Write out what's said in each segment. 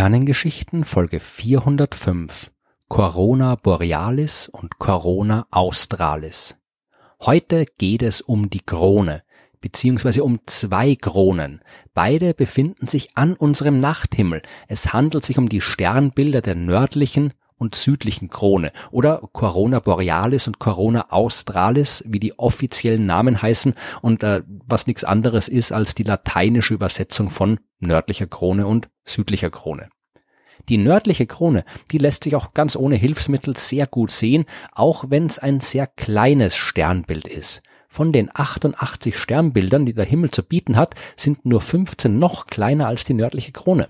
Sternengeschichten Folge 405 Corona Borealis und Corona Australis. Heute geht es um die Krone, beziehungsweise um zwei Kronen. Beide befinden sich an unserem Nachthimmel. Es handelt sich um die Sternbilder der nördlichen und südlichen Krone oder Corona Borealis und Corona Australis, wie die offiziellen Namen heißen und äh, was nichts anderes ist als die lateinische Übersetzung von nördlicher Krone und südlicher Krone. Die nördliche Krone, die lässt sich auch ganz ohne Hilfsmittel sehr gut sehen, auch wenn es ein sehr kleines Sternbild ist. Von den 88 Sternbildern, die der Himmel zu bieten hat, sind nur 15 noch kleiner als die nördliche Krone.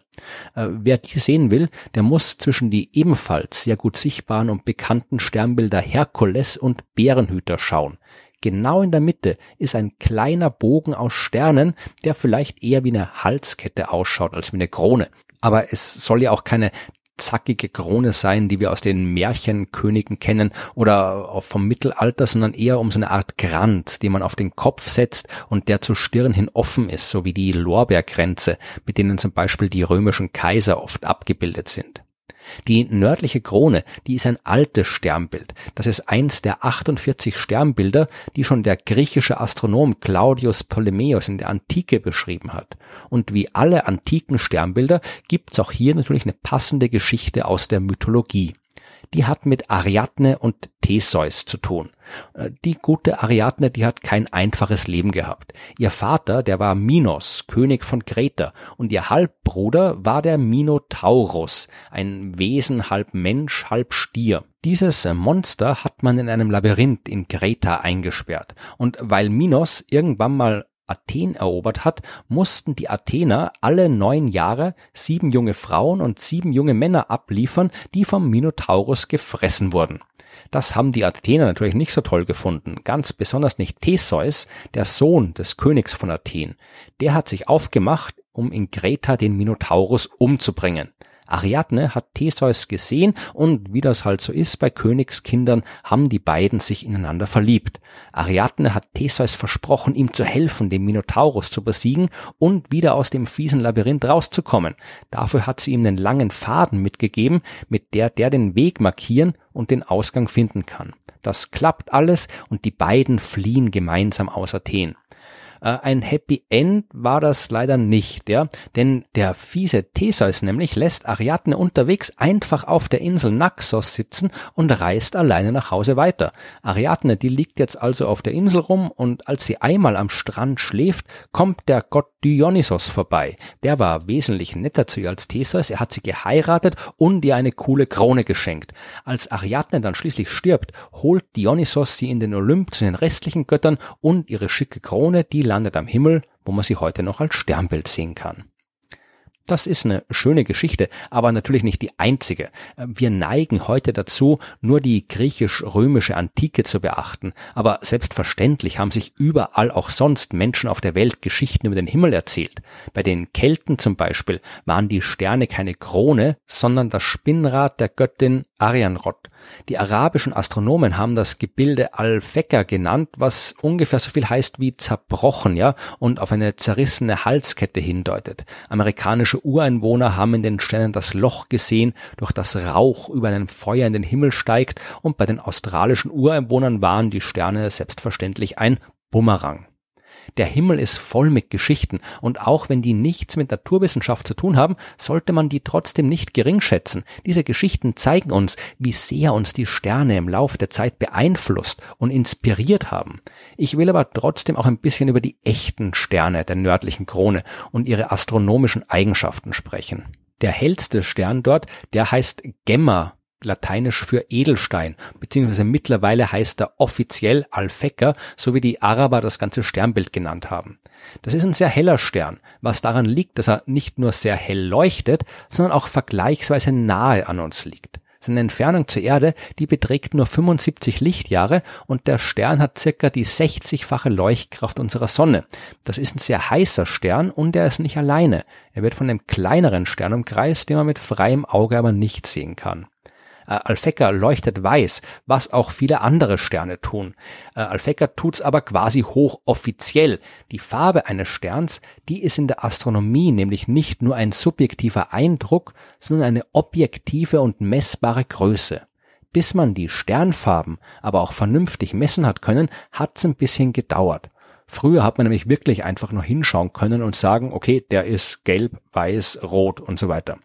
Äh, wer die sehen will, der muss zwischen die ebenfalls sehr gut sichtbaren und bekannten Sternbilder Herkules und Bärenhüter schauen. Genau in der Mitte ist ein kleiner Bogen aus Sternen, der vielleicht eher wie eine Halskette ausschaut als wie eine Krone. Aber es soll ja auch keine zackige Krone sein, die wir aus den Märchenkönigen kennen oder vom Mittelalter, sondern eher um so eine Art Kranz, den man auf den Kopf setzt und der zur Stirn hin offen ist, so wie die Lorbeerkränze, mit denen zum Beispiel die römischen Kaiser oft abgebildet sind. Die nördliche Krone, die ist ein altes Sternbild. Das ist eins der 48 Sternbilder, die schon der griechische Astronom Claudius Ptolemäus in der Antike beschrieben hat. Und wie alle antiken Sternbilder gibt's auch hier natürlich eine passende Geschichte aus der Mythologie die hat mit Ariadne und Theseus zu tun. Äh, die gute Ariadne, die hat kein einfaches Leben gehabt. Ihr Vater, der war Minos, König von Kreta, und ihr Halbbruder war der Minotaurus, ein Wesen halb Mensch, halb Stier. Dieses Monster hat man in einem Labyrinth in Kreta eingesperrt. Und weil Minos irgendwann mal Athen erobert hat, mussten die Athener alle neun Jahre sieben junge Frauen und sieben junge Männer abliefern, die vom Minotaurus gefressen wurden. Das haben die Athener natürlich nicht so toll gefunden, ganz besonders nicht Theseus, der Sohn des Königs von Athen. Der hat sich aufgemacht, um in Kreta den Minotaurus umzubringen. Ariadne hat Theseus gesehen und wie das halt so ist bei Königskindern, haben die beiden sich ineinander verliebt. Ariadne hat Theseus versprochen, ihm zu helfen, den Minotaurus zu besiegen und wieder aus dem fiesen Labyrinth rauszukommen. Dafür hat sie ihm einen langen Faden mitgegeben, mit der der den Weg markieren und den Ausgang finden kann. Das klappt alles und die beiden fliehen gemeinsam aus Athen. Äh, ein Happy End war das leider nicht, ja, denn der fiese Theseus nämlich lässt Ariadne unterwegs einfach auf der Insel Naxos sitzen und reist alleine nach Hause weiter. Ariadne, die liegt jetzt also auf der Insel rum und als sie einmal am Strand schläft, kommt der Gott Dionysos vorbei. Der war wesentlich netter zu ihr als Theseus, er hat sie geheiratet und ihr eine coole Krone geschenkt. Als Ariadne dann schließlich stirbt, holt Dionysos sie in den Olymp zu den restlichen Göttern und ihre schicke Krone, die landet am Himmel, wo man sie heute noch als Sternbild sehen kann. Das ist eine schöne Geschichte, aber natürlich nicht die einzige. Wir neigen heute dazu, nur die griechisch-römische Antike zu beachten, aber selbstverständlich haben sich überall auch sonst Menschen auf der Welt Geschichten über den Himmel erzählt. Bei den Kelten zum Beispiel waren die Sterne keine Krone, sondern das Spinnrad der Göttin Arianrod. Die arabischen Astronomen haben das Gebilde Al-Fekka genannt, was ungefähr so viel heißt wie zerbrochen, ja, und auf eine zerrissene Halskette hindeutet. Amerikanische Ureinwohner haben in den Sternen das Loch gesehen, durch das Rauch über einem Feuer in den Himmel steigt, und bei den australischen Ureinwohnern waren die Sterne selbstverständlich ein Bumerang. Der Himmel ist voll mit Geschichten und auch wenn die nichts mit Naturwissenschaft zu tun haben, sollte man die trotzdem nicht gering schätzen. Diese Geschichten zeigen uns, wie sehr uns die Sterne im Lauf der Zeit beeinflusst und inspiriert haben. Ich will aber trotzdem auch ein bisschen über die echten Sterne der nördlichen Krone und ihre astronomischen Eigenschaften sprechen. Der hellste Stern dort, der heißt Gemma lateinisch für Edelstein, beziehungsweise mittlerweile heißt er offiziell Alfecker, so wie die Araber das ganze Sternbild genannt haben. Das ist ein sehr heller Stern, was daran liegt, dass er nicht nur sehr hell leuchtet, sondern auch vergleichsweise nahe an uns liegt. Seine Entfernung zur Erde, die beträgt nur 75 Lichtjahre und der Stern hat circa die 60-fache Leuchtkraft unserer Sonne. Das ist ein sehr heißer Stern und er ist nicht alleine. Er wird von einem kleineren Stern umkreist, den man mit freiem Auge aber nicht sehen kann. Äh, Alphecca leuchtet weiß, was auch viele andere Sterne tun. Äh, Alphecca tut's aber quasi hochoffiziell. Die Farbe eines Sterns, die ist in der Astronomie nämlich nicht nur ein subjektiver Eindruck, sondern eine objektive und messbare Größe. Bis man die Sternfarben aber auch vernünftig messen hat können, hat's ein bisschen gedauert. Früher hat man nämlich wirklich einfach nur hinschauen können und sagen, okay, der ist gelb, weiß, rot und so weiter.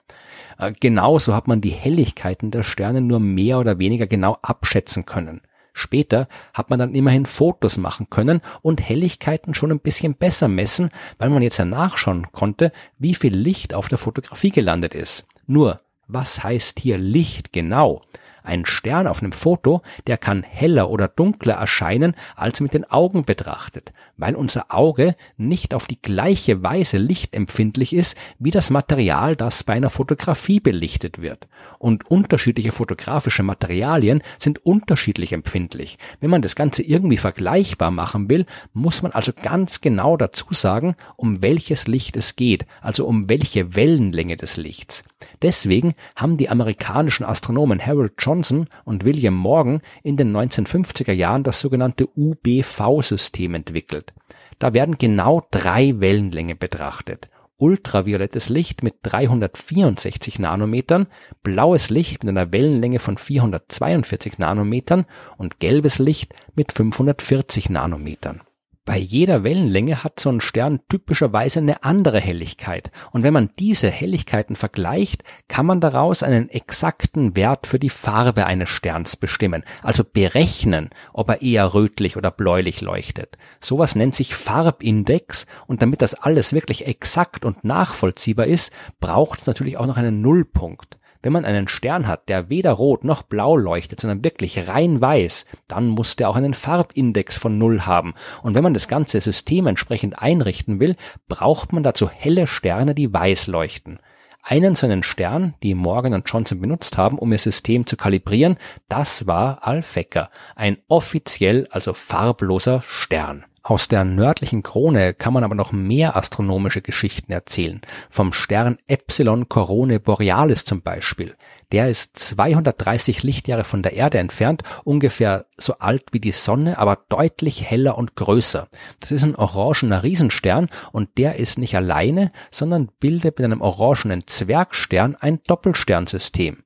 Äh, genauso hat man die Helligkeiten der Sterne nur mehr oder weniger genau abschätzen können. Später hat man dann immerhin Fotos machen können und Helligkeiten schon ein bisschen besser messen, weil man jetzt ja nachschauen konnte, wie viel Licht auf der Fotografie gelandet ist. Nur, was heißt hier Licht genau? Ein Stern auf einem Foto, der kann heller oder dunkler erscheinen, als mit den Augen betrachtet, weil unser Auge nicht auf die gleiche Weise lichtempfindlich ist wie das Material, das bei einer Fotografie belichtet wird. Und unterschiedliche fotografische Materialien sind unterschiedlich empfindlich. Wenn man das Ganze irgendwie vergleichbar machen will, muss man also ganz genau dazu sagen, um welches Licht es geht, also um welche Wellenlänge des Lichts. Deswegen haben die amerikanischen Astronomen Harold Johnson und William Morgan in den 1950er Jahren das sogenannte UBV-System entwickelt. Da werden genau drei Wellenlängen betrachtet. Ultraviolettes Licht mit 364 Nanometern, blaues Licht mit einer Wellenlänge von 442 Nanometern und gelbes Licht mit 540 Nanometern. Bei jeder Wellenlänge hat so ein Stern typischerweise eine andere Helligkeit. Und wenn man diese Helligkeiten vergleicht, kann man daraus einen exakten Wert für die Farbe eines Sterns bestimmen. Also berechnen, ob er eher rötlich oder bläulich leuchtet. Sowas nennt sich Farbindex. Und damit das alles wirklich exakt und nachvollziehbar ist, braucht es natürlich auch noch einen Nullpunkt. Wenn man einen Stern hat, der weder rot noch blau leuchtet, sondern wirklich rein weiß, dann muss der auch einen Farbindex von Null haben. Und wenn man das ganze System entsprechend einrichten will, braucht man dazu helle Sterne, die weiß leuchten. Einen so einen Stern, die Morgan und Johnson benutzt haben, um ihr System zu kalibrieren, das war Alphecca, ein offiziell also farbloser Stern. Aus der nördlichen Krone kann man aber noch mehr astronomische Geschichten erzählen. Vom Stern Epsilon Corone Borealis zum Beispiel. Der ist 230 Lichtjahre von der Erde entfernt, ungefähr so alt wie die Sonne, aber deutlich heller und größer. Das ist ein orangener Riesenstern und der ist nicht alleine, sondern bildet mit einem orangenen Zwergstern ein Doppelsternsystem.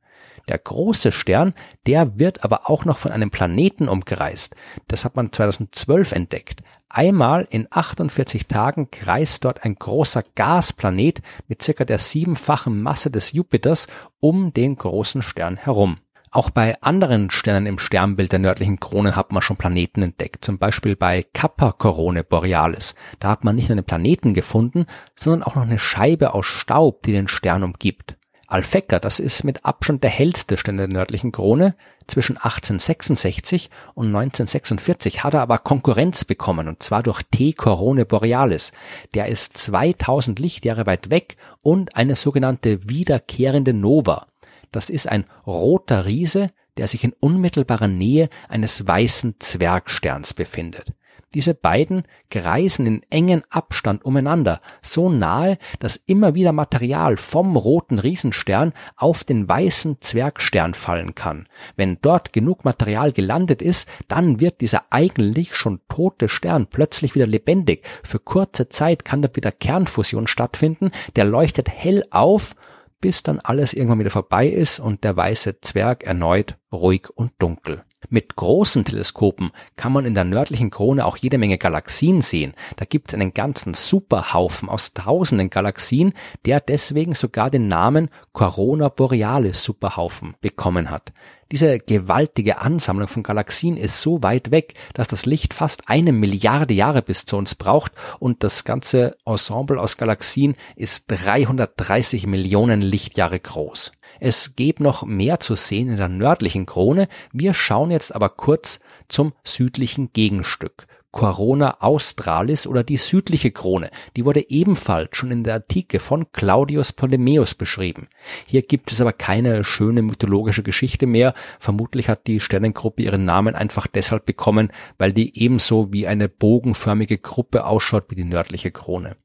Der große Stern, der wird aber auch noch von einem Planeten umkreist. Das hat man 2012 entdeckt. Einmal in 48 Tagen kreist dort ein großer Gasplanet mit circa der siebenfachen Masse des Jupiters um den großen Stern herum. Auch bei anderen Sternen im Sternbild der nördlichen Krone hat man schon Planeten entdeckt, zum Beispiel bei Kappa Corone Borealis. Da hat man nicht nur einen Planeten gefunden, sondern auch noch eine Scheibe aus Staub, die den Stern umgibt. Alphecca, das ist mit Abstand der hellste Stern der nördlichen Krone. Zwischen 1866 und 1946 hat er aber Konkurrenz bekommen, und zwar durch T Corone Borealis. Der ist 2000 Lichtjahre weit weg und eine sogenannte wiederkehrende Nova. Das ist ein roter Riese, der sich in unmittelbarer Nähe eines weißen Zwergsterns befindet. Diese beiden kreisen in engen Abstand umeinander, so nahe, dass immer wieder Material vom roten Riesenstern auf den weißen Zwergstern fallen kann. Wenn dort genug Material gelandet ist, dann wird dieser eigentlich schon tote Stern plötzlich wieder lebendig. Für kurze Zeit kann dort wieder Kernfusion stattfinden, der leuchtet hell auf, bis dann alles irgendwann wieder vorbei ist und der weiße Zwerg erneut ruhig und dunkel. Mit großen Teleskopen kann man in der nördlichen Krone auch jede Menge Galaxien sehen. Da gibt es einen ganzen Superhaufen aus tausenden Galaxien, der deswegen sogar den Namen Corona Borealis Superhaufen bekommen hat. Diese gewaltige Ansammlung von Galaxien ist so weit weg, dass das Licht fast eine Milliarde Jahre bis zu uns braucht und das ganze Ensemble aus Galaxien ist 330 Millionen Lichtjahre groß. Es gäbe noch mehr zu sehen in der nördlichen Krone. Wir schauen jetzt aber kurz zum südlichen Gegenstück. Corona Australis oder die südliche Krone. Die wurde ebenfalls schon in der Antike von Claudius Ptolemäus beschrieben. Hier gibt es aber keine schöne mythologische Geschichte mehr. Vermutlich hat die Sternengruppe ihren Namen einfach deshalb bekommen, weil die ebenso wie eine bogenförmige Gruppe ausschaut wie die nördliche Krone.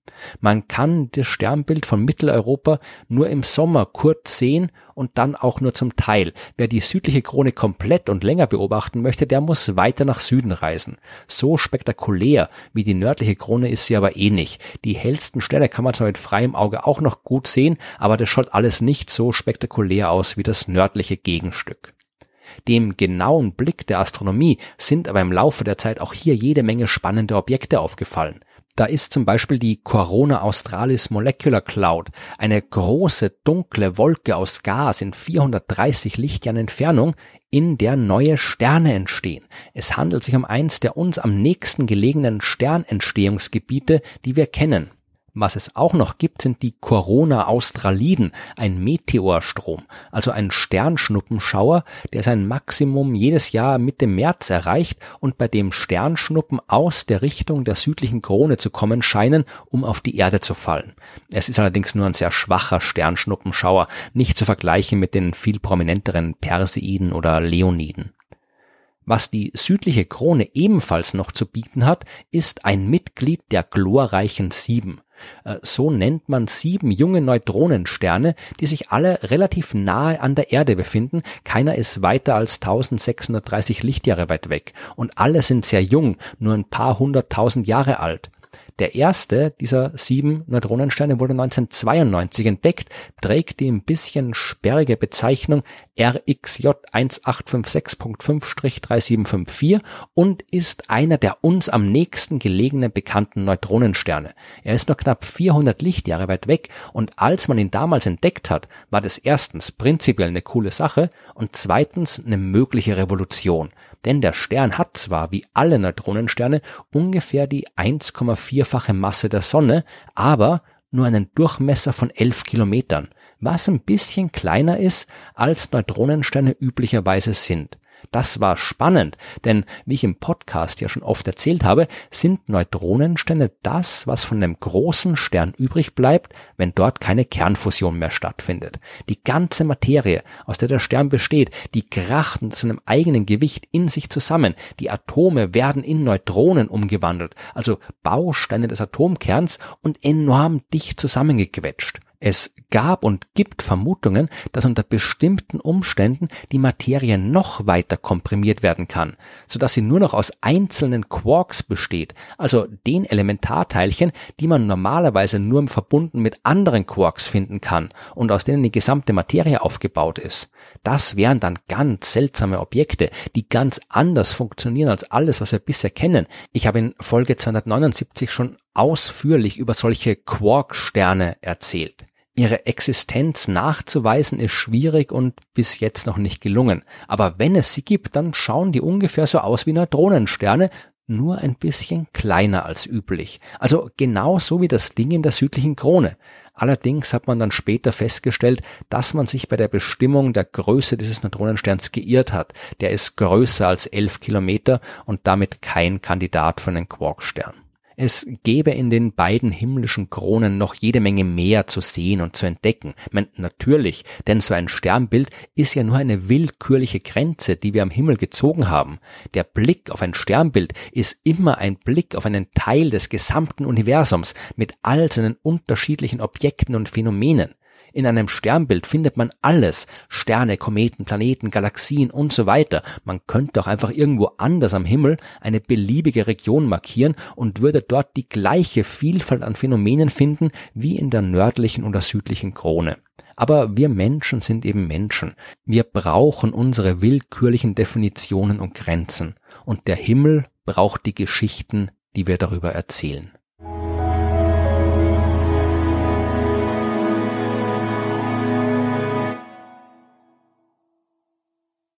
Man kann das Sternbild von Mitteleuropa nur im Sommer kurz sehen und dann auch nur zum Teil. Wer die südliche Krone komplett und länger beobachten möchte, der muss weiter nach Süden reisen. So spektakulär wie die nördliche Krone ist sie aber eh nicht. Die hellsten Sterne kann man zwar mit freiem Auge auch noch gut sehen, aber das schaut alles nicht so spektakulär aus wie das nördliche Gegenstück. Dem genauen Blick der Astronomie sind aber im Laufe der Zeit auch hier jede Menge spannende Objekte aufgefallen. Da ist zum Beispiel die Corona Australis Molecular Cloud, eine große dunkle Wolke aus Gas in 430 Lichtjahren Entfernung, in der neue Sterne entstehen. Es handelt sich um eins der uns am nächsten gelegenen Sternentstehungsgebiete, die wir kennen. Was es auch noch gibt, sind die Corona Australiden, ein Meteorstrom, also ein Sternschnuppenschauer, der sein Maximum jedes Jahr Mitte März erreicht und bei dem Sternschnuppen aus der Richtung der südlichen Krone zu kommen scheinen, um auf die Erde zu fallen. Es ist allerdings nur ein sehr schwacher Sternschnuppenschauer, nicht zu vergleichen mit den viel prominenteren Perseiden oder Leoniden. Was die südliche Krone ebenfalls noch zu bieten hat, ist ein Mitglied der glorreichen Sieben. Äh, so nennt man sieben junge Neutronensterne, die sich alle relativ nahe an der Erde befinden. Keiner ist weiter als 1630 Lichtjahre weit weg. Und alle sind sehr jung, nur ein paar hunderttausend Jahre alt. Der erste dieser sieben Neutronensterne wurde 1992 entdeckt, trägt die ein bisschen sperrige Bezeichnung RXJ 1856.5-3754 und ist einer der uns am nächsten gelegenen bekannten Neutronensterne. Er ist nur knapp 400 Lichtjahre weit weg und als man ihn damals entdeckt hat, war das erstens prinzipiell eine coole Sache und zweitens eine mögliche Revolution. Denn der Stern hat zwar wie alle Neutronensterne ungefähr die 1,4-fache Masse der Sonne, aber nur einen Durchmesser von 11 Kilometern, was ein bisschen kleiner ist, als Neutronensterne üblicherweise sind. Das war spannend, denn wie ich im Podcast ja schon oft erzählt habe, sind Neutronensterne das, was von einem großen Stern übrig bleibt, wenn dort keine Kernfusion mehr stattfindet. Die ganze Materie, aus der der Stern besteht, die kracht unter seinem eigenen Gewicht in sich zusammen. Die Atome werden in Neutronen umgewandelt, also Bausteine des Atomkerns und enorm dicht zusammengequetscht. Es gab und gibt Vermutungen, dass unter bestimmten Umständen die Materie noch weiter komprimiert werden kann, so dass sie nur noch aus einzelnen Quarks besteht, also den Elementarteilchen, die man normalerweise nur verbunden mit anderen Quarks finden kann und aus denen die gesamte Materie aufgebaut ist. Das wären dann ganz seltsame Objekte, die ganz anders funktionieren als alles, was wir bisher kennen. Ich habe in Folge 279 schon ausführlich über solche Quark-Sterne erzählt. Ihre Existenz nachzuweisen ist schwierig und bis jetzt noch nicht gelungen. Aber wenn es sie gibt, dann schauen die ungefähr so aus wie Neutronensterne, nur ein bisschen kleiner als üblich. Also genau so wie das Ding in der südlichen Krone. Allerdings hat man dann später festgestellt, dass man sich bei der Bestimmung der Größe dieses Neutronensterns geirrt hat. Der ist größer als elf Kilometer und damit kein Kandidat für einen Quarkstern. Es gäbe in den beiden himmlischen Kronen noch jede Menge mehr zu sehen und zu entdecken. Man, natürlich, denn so ein Sternbild ist ja nur eine willkürliche Grenze, die wir am Himmel gezogen haben. Der Blick auf ein Sternbild ist immer ein Blick auf einen Teil des gesamten Universums mit all seinen unterschiedlichen Objekten und Phänomenen. In einem Sternbild findet man alles. Sterne, Kometen, Planeten, Galaxien und so weiter. Man könnte auch einfach irgendwo anders am Himmel eine beliebige Region markieren und würde dort die gleiche Vielfalt an Phänomenen finden wie in der nördlichen oder südlichen Krone. Aber wir Menschen sind eben Menschen. Wir brauchen unsere willkürlichen Definitionen und Grenzen. Und der Himmel braucht die Geschichten, die wir darüber erzählen.